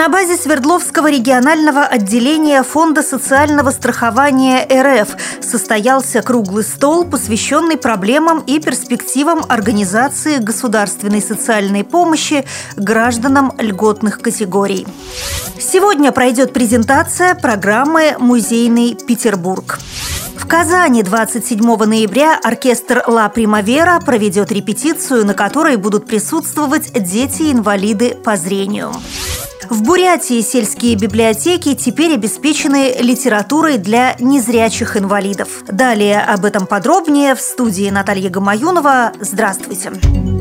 На базе Свердловского регионального отделения Фонда социального страхования РФ состоялся круглый стол, посвященный проблемам и перспективам организации государственной социальной помощи гражданам льготных категорий. Сегодня пройдет презентация программы «Музейный Петербург». В Казани 27 ноября оркестр «Ла Примавера» проведет репетицию, на которой будут присутствовать дети-инвалиды по зрению. В Бурятии сельские библиотеки теперь обеспечены литературой для незрячих инвалидов. Далее об этом подробнее в студии Наталья Гамаюнова. Здравствуйте. Здравствуйте.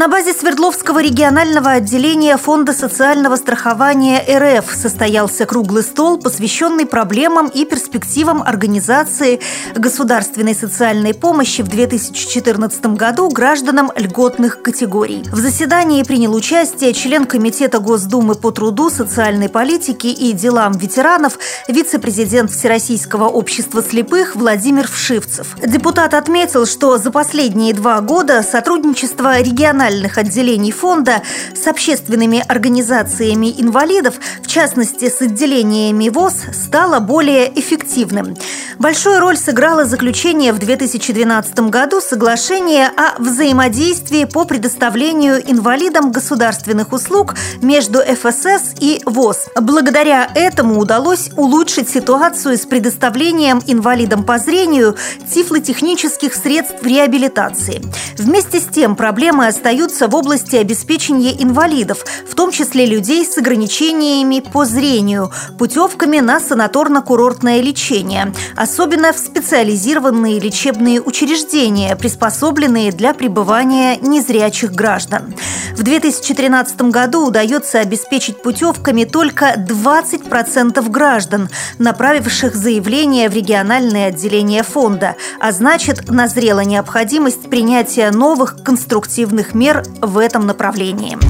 На базе Свердловского регионального отделения Фонда социального страхования РФ состоялся круглый стол, посвященный проблемам и перспективам организации государственной социальной помощи в 2014 году гражданам льготных категорий. В заседании принял участие член Комитета Госдумы по труду, социальной политике и делам ветеранов, вице-президент Всероссийского общества слепых Владимир Вшивцев. Депутат отметил, что за последние два года сотрудничество региональных региональных отделений фонда с общественными организациями инвалидов, в частности с отделениями ВОЗ, стало более эффективным. Большую роль сыграло заключение в 2012 году соглашение о взаимодействии по предоставлению инвалидам государственных услуг между ФСС и ВОЗ. Благодаря этому удалось улучшить ситуацию с предоставлением инвалидам по зрению тифлотехнических средств реабилитации. Вместе с тем проблемы остаются остаются в области обеспечения инвалидов, в том числе людей с ограничениями по зрению, путевками на санаторно-курортное лечение, особенно в специализированные лечебные учреждения, приспособленные для пребывания незрячих граждан. В 2013 году удается обеспечить путевками только 20% граждан, направивших заявление в региональное отделение фонда, а значит, назрела необходимость принятия новых конструктивных мер мер в этом направлении.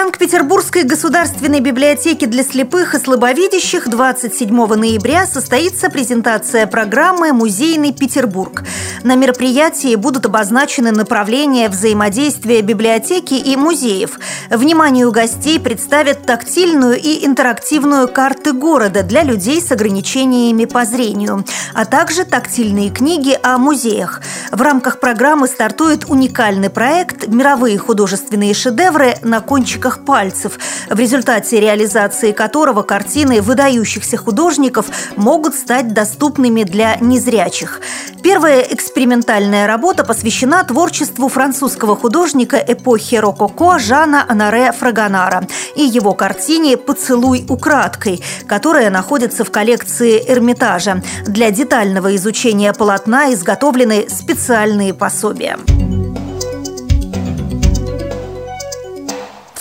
Санкт-Петербургской государственной библиотеке для слепых и слабовидящих 27 ноября состоится презентация программы «Музейный Петербург». На мероприятии будут обозначены направления взаимодействия библиотеки и музеев. Вниманию гостей представят тактильную и интерактивную карты города для людей с ограничениями по зрению, а также тактильные книги о музеях. В рамках программы стартует уникальный проект «Мировые художественные шедевры на кончиках кончиках пальцев, в результате реализации которого картины выдающихся художников могут стать доступными для незрячих. Первая экспериментальная работа посвящена творчеству французского художника эпохи рококо Жана Анаре Фрагонара и его картине «Поцелуй украдкой», которая находится в коллекции Эрмитажа. Для детального изучения полотна изготовлены специальные пособия.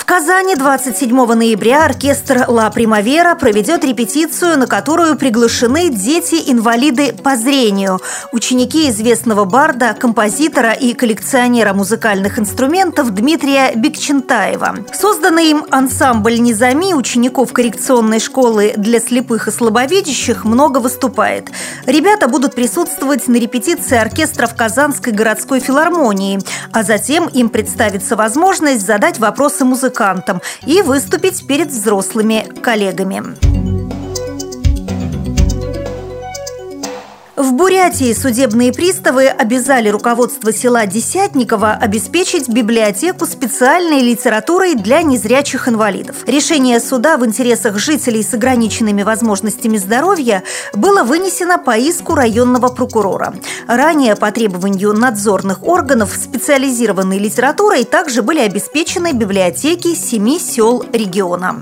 Казани 27 ноября оркестр «Ла Примавера» проведет репетицию, на которую приглашены дети-инвалиды по зрению, ученики известного барда, композитора и коллекционера музыкальных инструментов Дмитрия Бекчентаева. Созданный им ансамбль «Низами» учеников коррекционной школы для слепых и слабовидящих много выступает. Ребята будут присутствовать на репетиции оркестра в Казанской городской филармонии, а затем им представится возможность задать вопросы музыкантам музыкантом и выступить перед взрослыми коллегами. В Бурятии судебные приставы обязали руководство села Десятниково обеспечить библиотеку специальной литературой для незрячих инвалидов. Решение суда в интересах жителей с ограниченными возможностями здоровья было вынесено по иску районного прокурора. Ранее по требованию надзорных органов специализированной литературой также были обеспечены библиотеки семи сел региона.